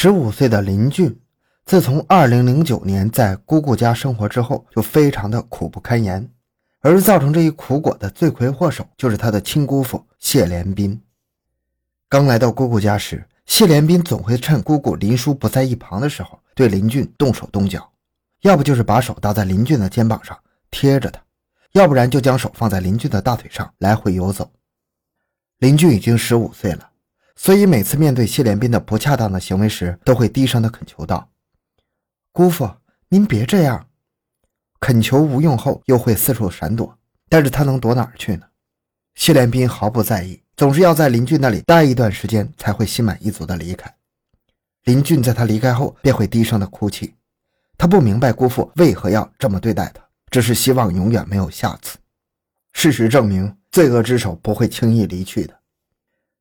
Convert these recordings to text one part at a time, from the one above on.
十五岁的林俊，自从二零零九年在姑姑家生活之后，就非常的苦不堪言。而造成这一苦果的罪魁祸首，就是他的亲姑父谢连斌。刚来到姑姑家时，谢连斌总会趁姑姑林叔不在一旁的时候，对林俊动手动脚，要不就是把手搭在林俊的肩膀上贴着他，要不然就将手放在林俊的大腿上来回游走。林俊已经十五岁了。所以每次面对谢连斌的不恰当的行为时，都会低声的恳求道：“姑父，您别这样。”恳求无用后，又会四处闪躲。但是他能躲哪儿去呢？谢连斌毫不在意，总是要在林俊那里待一段时间，才会心满意足的离开。林俊在他离开后，便会低声的哭泣。他不明白姑父为何要这么对待他，只是希望永远没有下次。事实证明，罪恶之手不会轻易离去的。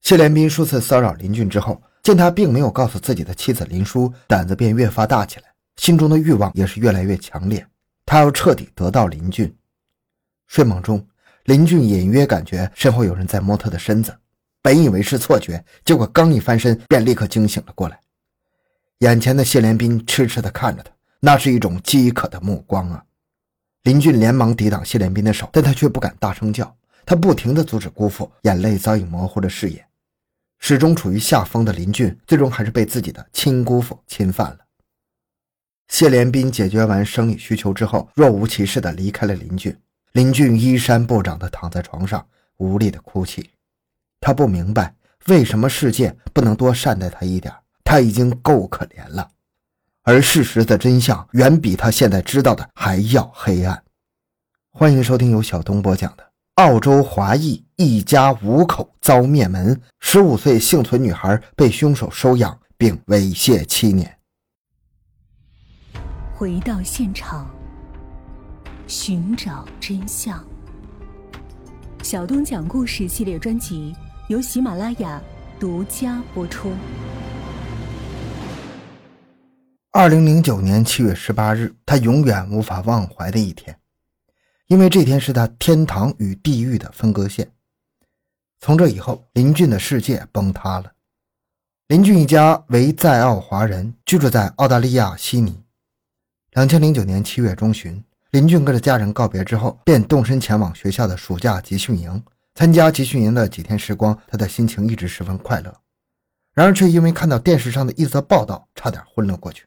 谢连斌数次骚扰林俊之后，见他并没有告诉自己的妻子林叔，胆子便越发大起来，心中的欲望也是越来越强烈。他要彻底得到林俊。睡梦中，林俊隐约感觉身后有人在摸他的身子，本以为是错觉，结果刚一翻身，便立刻惊醒了过来。眼前的谢连斌痴痴地看着他，那是一种饥渴的目光啊！林俊连忙抵挡谢连斌的手，但他却不敢大声叫，他不停地阻止姑父，眼泪早已模糊了视野。始终处于下风的林俊，最终还是被自己的亲姑父侵犯了。谢连斌解决完生理需求之后，若无其事地离开了林俊。林俊衣衫不整地躺在床上，无力地哭泣。他不明白为什么世界不能多善待他一点，他已经够可怜了。而事实的真相远比他现在知道的还要黑暗。欢迎收听由小东播讲的。澳洲华裔一家五口遭灭门，十五岁幸存女孩被凶手收养并猥亵七年。回到现场，寻找真相。小东讲故事系列专辑由喜马拉雅独家播出。二零零九年七月十八日，他永远无法忘怀的一天。因为这天是他天堂与地狱的分割线，从这以后，林俊的世界崩塌了。林俊一家为在澳华人，居住在澳大利亚悉尼。两千零九年七月中旬，林俊跟着家人告别之后，便动身前往学校的暑假集训营。参加集训营的几天时光，他的心情一直十分快乐。然而，却因为看到电视上的一则报道，差点昏了过去。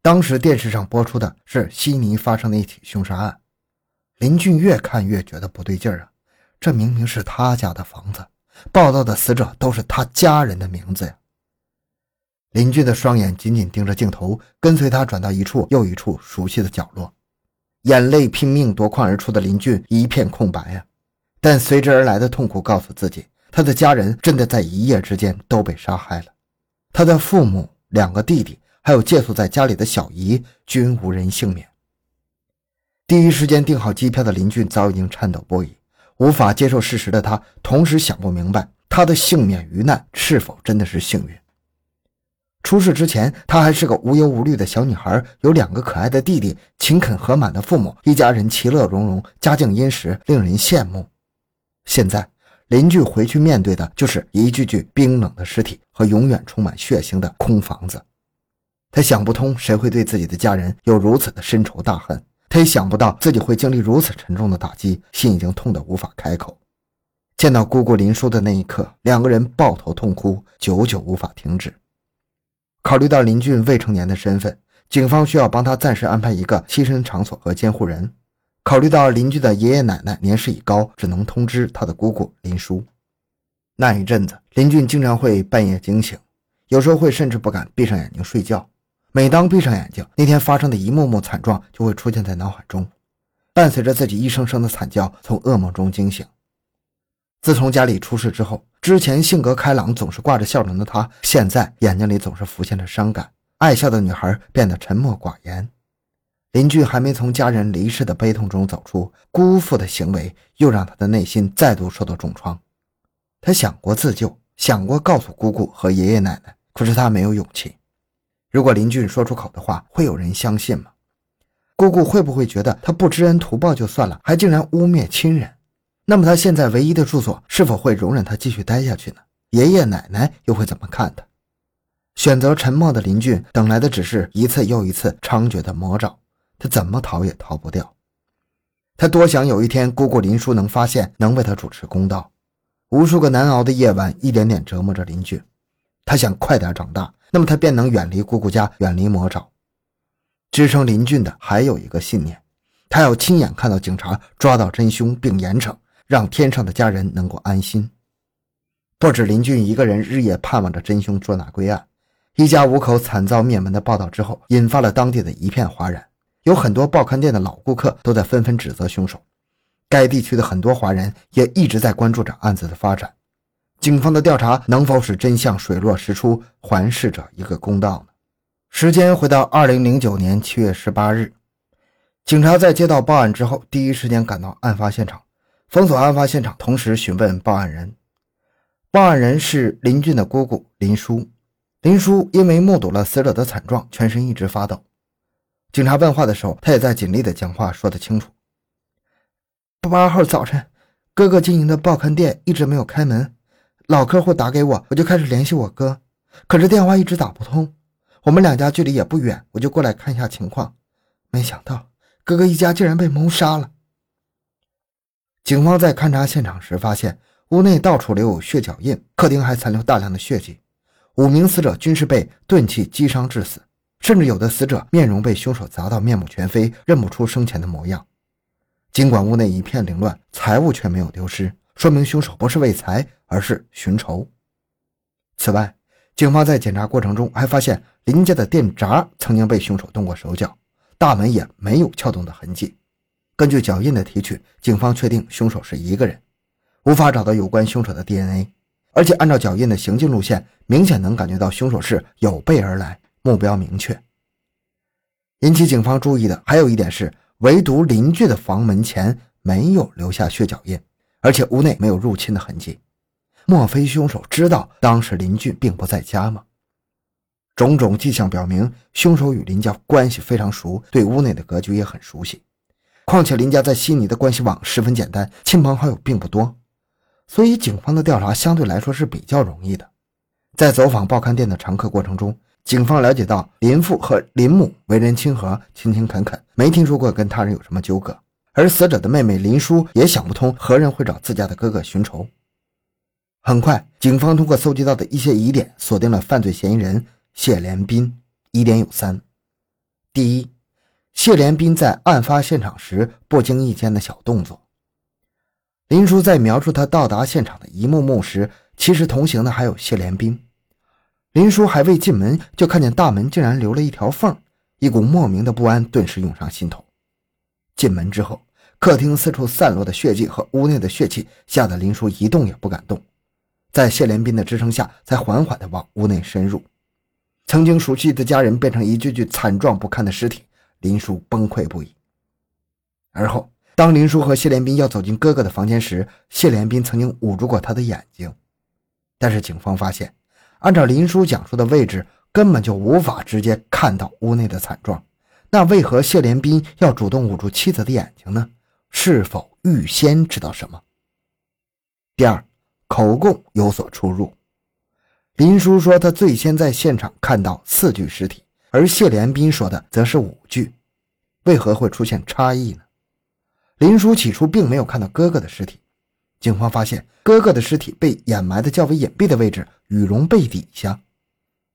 当时电视上播出的是悉尼发生的一起凶杀案。林俊越看越觉得不对劲儿啊！这明明是他家的房子，报道的死者都是他家人的名字呀。林俊的双眼紧紧盯着镜头，跟随他转到一处又一处熟悉的角落，眼泪拼命夺眶而出的林俊一片空白啊！但随之而来的痛苦告诉自己，他的家人真的在一夜之间都被杀害了，他的父母、两个弟弟，还有借宿在家里的小姨，均无人幸免。第一时间订好机票的林俊早已经颤抖不已，无法接受事实的他，同时想不明白他的幸免于难是否真的是幸运。出事之前，他还是个无忧无虑的小女孩，有两个可爱的弟弟，勤恳和满的父母，一家人其乐融融，家境殷实，令人羡慕。现在，邻居回去面对的就是一具具冰冷的尸体和永远充满血腥的空房子。他想不通，谁会对自己的家人有如此的深仇大恨。他也想不到自己会经历如此沉重的打击，心已经痛得无法开口。见到姑姑林叔的那一刻，两个人抱头痛哭，久久无法停止。考虑到林俊未成年的身份，警方需要帮他暂时安排一个栖身场所和监护人。考虑到邻居的爷爷奶奶年事已高，只能通知他的姑姑林叔。那一阵子，林俊经常会半夜惊醒，有时候会甚至不敢闭上眼睛睡觉。每当闭上眼睛，那天发生的一幕幕惨状就会出现在脑海中，伴随着自己一声声的惨叫，从噩梦中惊醒。自从家里出事之后，之前性格开朗、总是挂着笑容的他，现在眼睛里总是浮现着伤感。爱笑的女孩变得沉默寡言。邻居还没从家人离世的悲痛中走出，姑父的行为又让他的内心再度受到重创。他想过自救，想过告诉姑姑和爷爷奶奶，可是他没有勇气。如果林俊说出口的话，会有人相信吗？姑姑会不会觉得他不知恩图报就算了，还竟然污蔑亲人？那么他现在唯一的住所是否会容忍他继续待下去呢？爷爷奶奶又会怎么看他？选择沉默的林俊，等来的只是一次又一次猖獗的魔爪，他怎么逃也逃不掉。他多想有一天姑姑林叔能发现，能为他主持公道。无数个难熬的夜晚，一点点折磨着林俊。他想快点长大，那么他便能远离姑姑家，远离魔爪。支撑林俊的还有一个信念，他要亲眼看到警察抓到真凶并严惩，让天上的家人能够安心。不止林俊一个人日夜盼望着真凶捉拿归案。一家五口惨遭灭门的报道之后，引发了当地的一片哗然。有很多报刊店的老顾客都在纷纷指责凶手。该地区的很多华人也一直在关注着案子的发展。警方的调查能否使真相水落石出，还逝者一个公道呢？时间回到二零零九年七月十八日，警察在接到报案之后，第一时间赶到案发现场，封锁案发现场，同时询问报案人。报案人是林俊的姑姑林叔。林叔因为目睹了死者的惨状，全身一直发抖。警察问话的时候，他也在尽力的将话说得清楚。八号早晨，哥哥经营的报刊店一直没有开门，老客户打给我，我就开始联系我哥，可是电话一直打不通。我们两家距离也不远，我就过来看一下情况，没想到哥哥一家竟然被谋杀了。警方在勘查现场时发现，屋内到处留有血脚印，客厅还残留大量的血迹。五名死者均是被钝器击伤致死，甚至有的死者面容被凶手砸到面目全非，认不出生前的模样。尽管屋内一片凌乱，财物却没有丢失，说明凶手不是为财，而是寻仇。此外，警方在检查过程中还发现林家的电闸曾经被凶手动过手脚，大门也没有撬动的痕迹。根据脚印的提取，警方确定凶手是一个人，无法找到有关凶手的 DNA。而且按照脚印的行进路线，明显能感觉到凶手是有备而来，目标明确。引起警方注意的还有一点是，唯独邻居的房门前没有留下血脚印，而且屋内没有入侵的痕迹。莫非凶手知道当时林俊并不在家吗？种种迹象表明，凶手与林家关系非常熟，对屋内的格局也很熟悉。况且林家在悉尼的关系网十分简单，亲朋好友并不多。所以，警方的调查相对来说是比较容易的。在走访报刊店的常客过程中，警方了解到林父和林母为人亲和、勤勤恳恳，没听说过跟他人有什么纠葛。而死者的妹妹林叔也想不通何人会找自家的哥哥寻仇。很快，警方通过搜集到的一些疑点，锁定了犯罪嫌疑人谢连斌。疑点有三：第一，谢连斌在案发现场时不经意间的小动作。林叔在描述他到达现场的一幕幕时，其实同行的还有谢连斌。林叔还未进门，就看见大门竟然留了一条缝，一股莫名的不安顿时涌上心头。进门之后，客厅四处散落的血迹和屋内的血气吓得林叔一动也不敢动，在谢连斌的支撑下，才缓缓地往屋内深入。曾经熟悉的家人变成一具具惨状不堪的尸体，林叔崩溃不已。而后。当林叔和谢连斌要走进哥哥的房间时，谢连斌曾经捂住过他的眼睛，但是警方发现，按照林叔讲述的位置，根本就无法直接看到屋内的惨状。那为何谢连斌要主动捂住妻子的眼睛呢？是否预先知道什么？第二，口供有所出入。林叔说他最先在现场看到四具尸体，而谢连斌说的则是五具，为何会出现差异呢？林叔起初并没有看到哥哥的尸体，警方发现哥哥的尸体被掩埋的较为隐蔽的位置，羽绒被底下。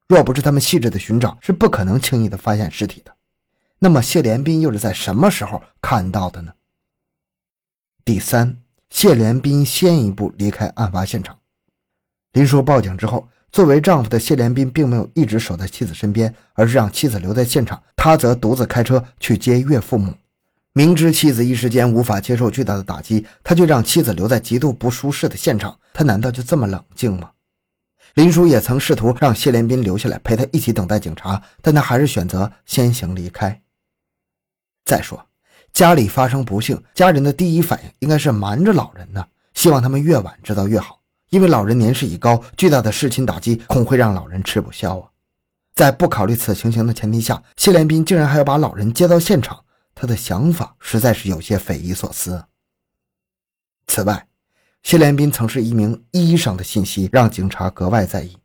若不是他们细致的寻找，是不可能轻易的发现尸体的。那么谢连斌又是在什么时候看到的呢？第三，谢连斌先一步离开案发现场。林叔报警之后，作为丈夫的谢连斌并没有一直守在妻子身边，而是让妻子留在现场，他则独自开车去接岳父母。明知妻子一时间无法接受巨大的打击，他就让妻子留在极度不舒适的现场。他难道就这么冷静吗？林叔也曾试图让谢连斌留下来陪他一起等待警察，但他还是选择先行离开。再说，家里发生不幸，家人的第一反应应该是瞒着老人呢，希望他们越晚知道越好，因为老人年事已高，巨大的弑亲打击恐会让老人吃不消啊。在不考虑此情形的前提下，谢连斌竟然还要把老人接到现场。他的想法实在是有些匪夷所思。此外，谢连斌曾是一名医生的信息让警察格外在意，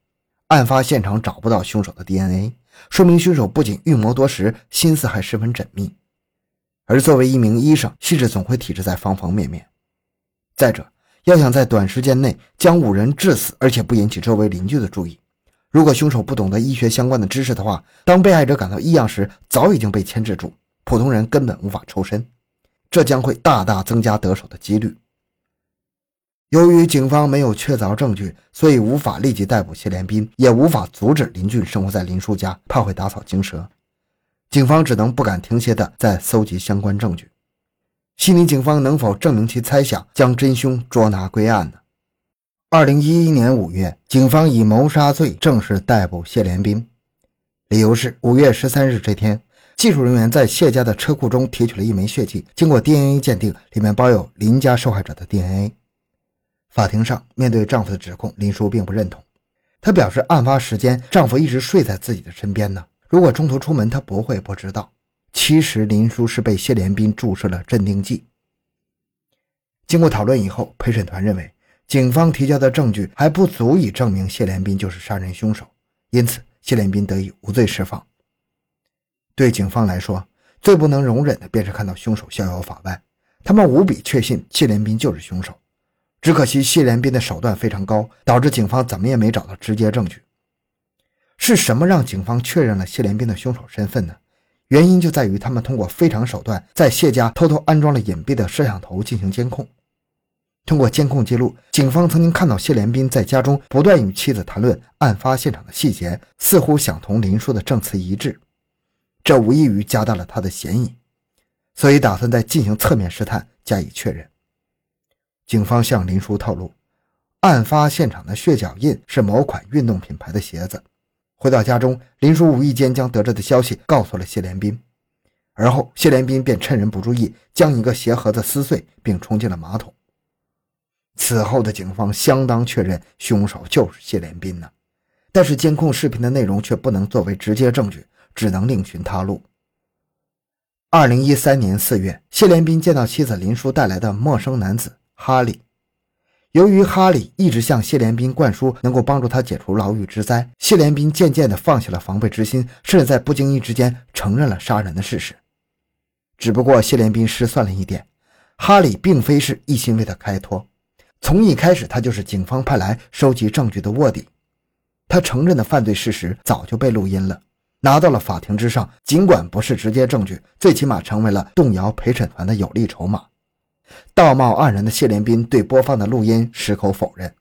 案发现场找不到凶手的 DNA，说明凶手不仅预谋多时，心思还十分缜密。而作为一名医生，细致总会体制在方方面面。再者，要想在短时间内将五人致死，而且不引起周围邻居的注意，如果凶手不懂得医学相关的知识的话，当被害者感到异样时，早已经被牵制住，普通人根本无法抽身，这将会大大增加得手的几率。由于警方没有确凿证据，所以无法立即逮捕谢连斌，也无法阻止林俊生活在林叔家，怕会打草惊蛇。警方只能不敢停歇地在搜集相关证据。悉尼警方能否证明其猜想，将真凶捉拿归案呢？二零一一年五月，警方以谋杀罪正式逮捕谢连斌，理由是五月十三日这天，技术人员在谢家的车库中提取了一枚血迹，经过 DNA 鉴定，里面包有林家受害者的 DNA。法庭上，面对丈夫的指控，林叔并不认同。她表示，案发时间丈夫一直睡在自己的身边呢。如果中途出门，他不会不知道。其实林叔是被谢连斌注射了镇定剂。经过讨论以后，陪审团认为，警方提交的证据还不足以证明谢连斌就是杀人凶手，因此谢连斌得以无罪释放。对警方来说，最不能容忍的便是看到凶手逍遥法外。他们无比确信谢连斌就是凶手。只可惜谢连斌的手段非常高，导致警方怎么也没找到直接证据。是什么让警方确认了谢连斌的凶手身份呢？原因就在于他们通过非常手段，在谢家偷偷安装了隐蔽的摄像头进行监控。通过监控记录，警方曾经看到谢连斌在家中不断与妻子谈论案发现场的细节，似乎想同林叔的证词一致，这无异于加大了他的嫌疑，所以打算再进行侧面试探加以确认。警方向林叔透露，案发现场的血脚印是某款运动品牌的鞋子。回到家中，林叔无意间将得知的消息告诉了谢连斌，而后谢连斌便趁人不注意，将一个鞋盒子撕碎并冲进了马桶。此后的警方相当确认凶手就是谢连斌呢，但是监控视频的内容却不能作为直接证据，只能另寻他路。二零一三年四月，谢连斌见到妻子林叔带来的陌生男子。哈利，由于哈里一直向谢连斌灌输能够帮助他解除牢狱之灾，谢连斌渐渐地放下了防备之心，甚至在不经意之间承认了杀人的事实。只不过谢连斌失算了一点，哈里并非是一心为他开脱，从一开始他就是警方派来收集证据的卧底。他承认的犯罪事实早就被录音了，拿到了法庭之上，尽管不是直接证据，最起码成为了动摇陪审团的有力筹码。道貌岸然的谢连斌对播放的录音矢口否认。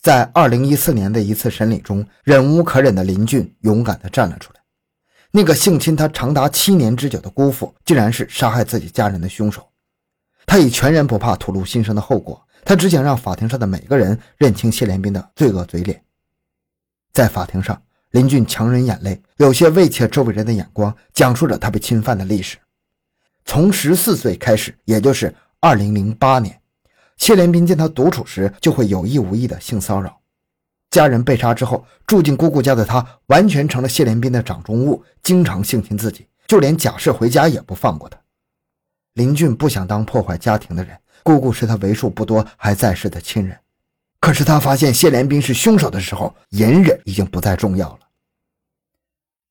在2014年的一次审理中，忍无可忍的林俊勇敢地站了出来。那个性侵他长达七年之久的姑父，竟然是杀害自己家人的凶手。他已全然不怕吐露心声的后果，他只想让法庭上的每个人认清谢连斌的罪恶嘴脸。在法庭上，林俊强忍眼泪，有些畏怯周围人的眼光，讲述着他被侵犯的历史。从十四岁开始，也就是。二零零八年，谢连斌见他独处时，就会有意无意的性骚扰。家人被杀之后，住进姑姑家的他，完全成了谢连斌的掌中物，经常性侵自己，就连假设回家也不放过他。林俊不想当破坏家庭的人，姑姑是他为数不多还在世的亲人。可是他发现谢连斌是凶手的时候，隐忍已经不再重要了。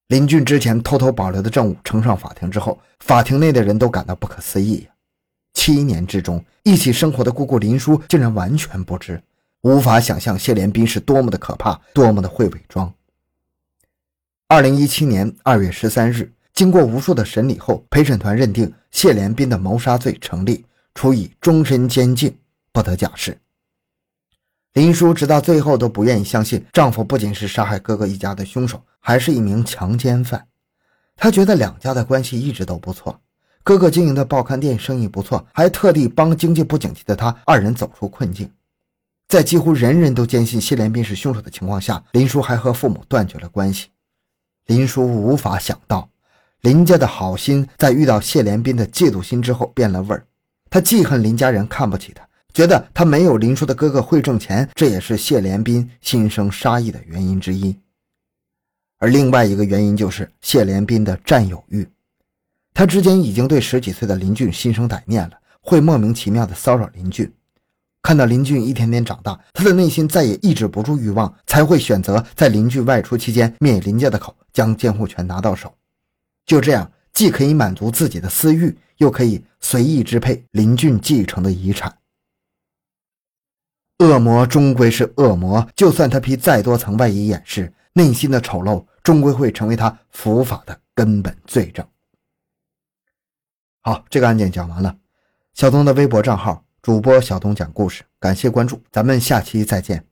林俊之前偷偷保留的证物呈上法庭之后，法庭内的人都感到不可思议呀。七年之中，一起生活的姑姑林叔竟然完全不知，无法想象谢连斌是多么的可怕，多么的会伪装。二零一七年二月十三日，经过无数的审理后，陪审团认定谢连斌的谋杀罪成立，处以终身监禁，不得假释。林叔直到最后都不愿意相信，丈夫不仅是杀害哥哥一家的凶手，还是一名强奸犯。她觉得两家的关系一直都不错。哥哥经营的报刊店生意不错，还特地帮经济不景气的他二人走出困境。在几乎人人都坚信谢连斌是凶手的情况下，林叔还和父母断绝了关系。林叔无法想到，林家的好心在遇到谢连斌的嫉妒心之后变了味儿。他记恨林家人看不起他，觉得他没有林叔的哥哥会挣钱，这也是谢连斌心生杀意的原因之一。而另外一个原因就是谢连斌的占有欲。他之前已经对十几岁的林俊心生歹念了，会莫名其妙的骚扰林俊。看到林俊一天天长大，他的内心再也抑制不住欲望，才会选择在林俊外出期间灭林家的口，将监护权拿到手。就这样，既可以满足自己的私欲，又可以随意支配林俊继承的遗产。恶魔终归是恶魔，就算他披再多层外衣掩饰，内心的丑陋终归会成为他伏法的根本罪证。好，这个案件讲完了。小东的微博账号主播小东讲故事，感谢关注，咱们下期再见。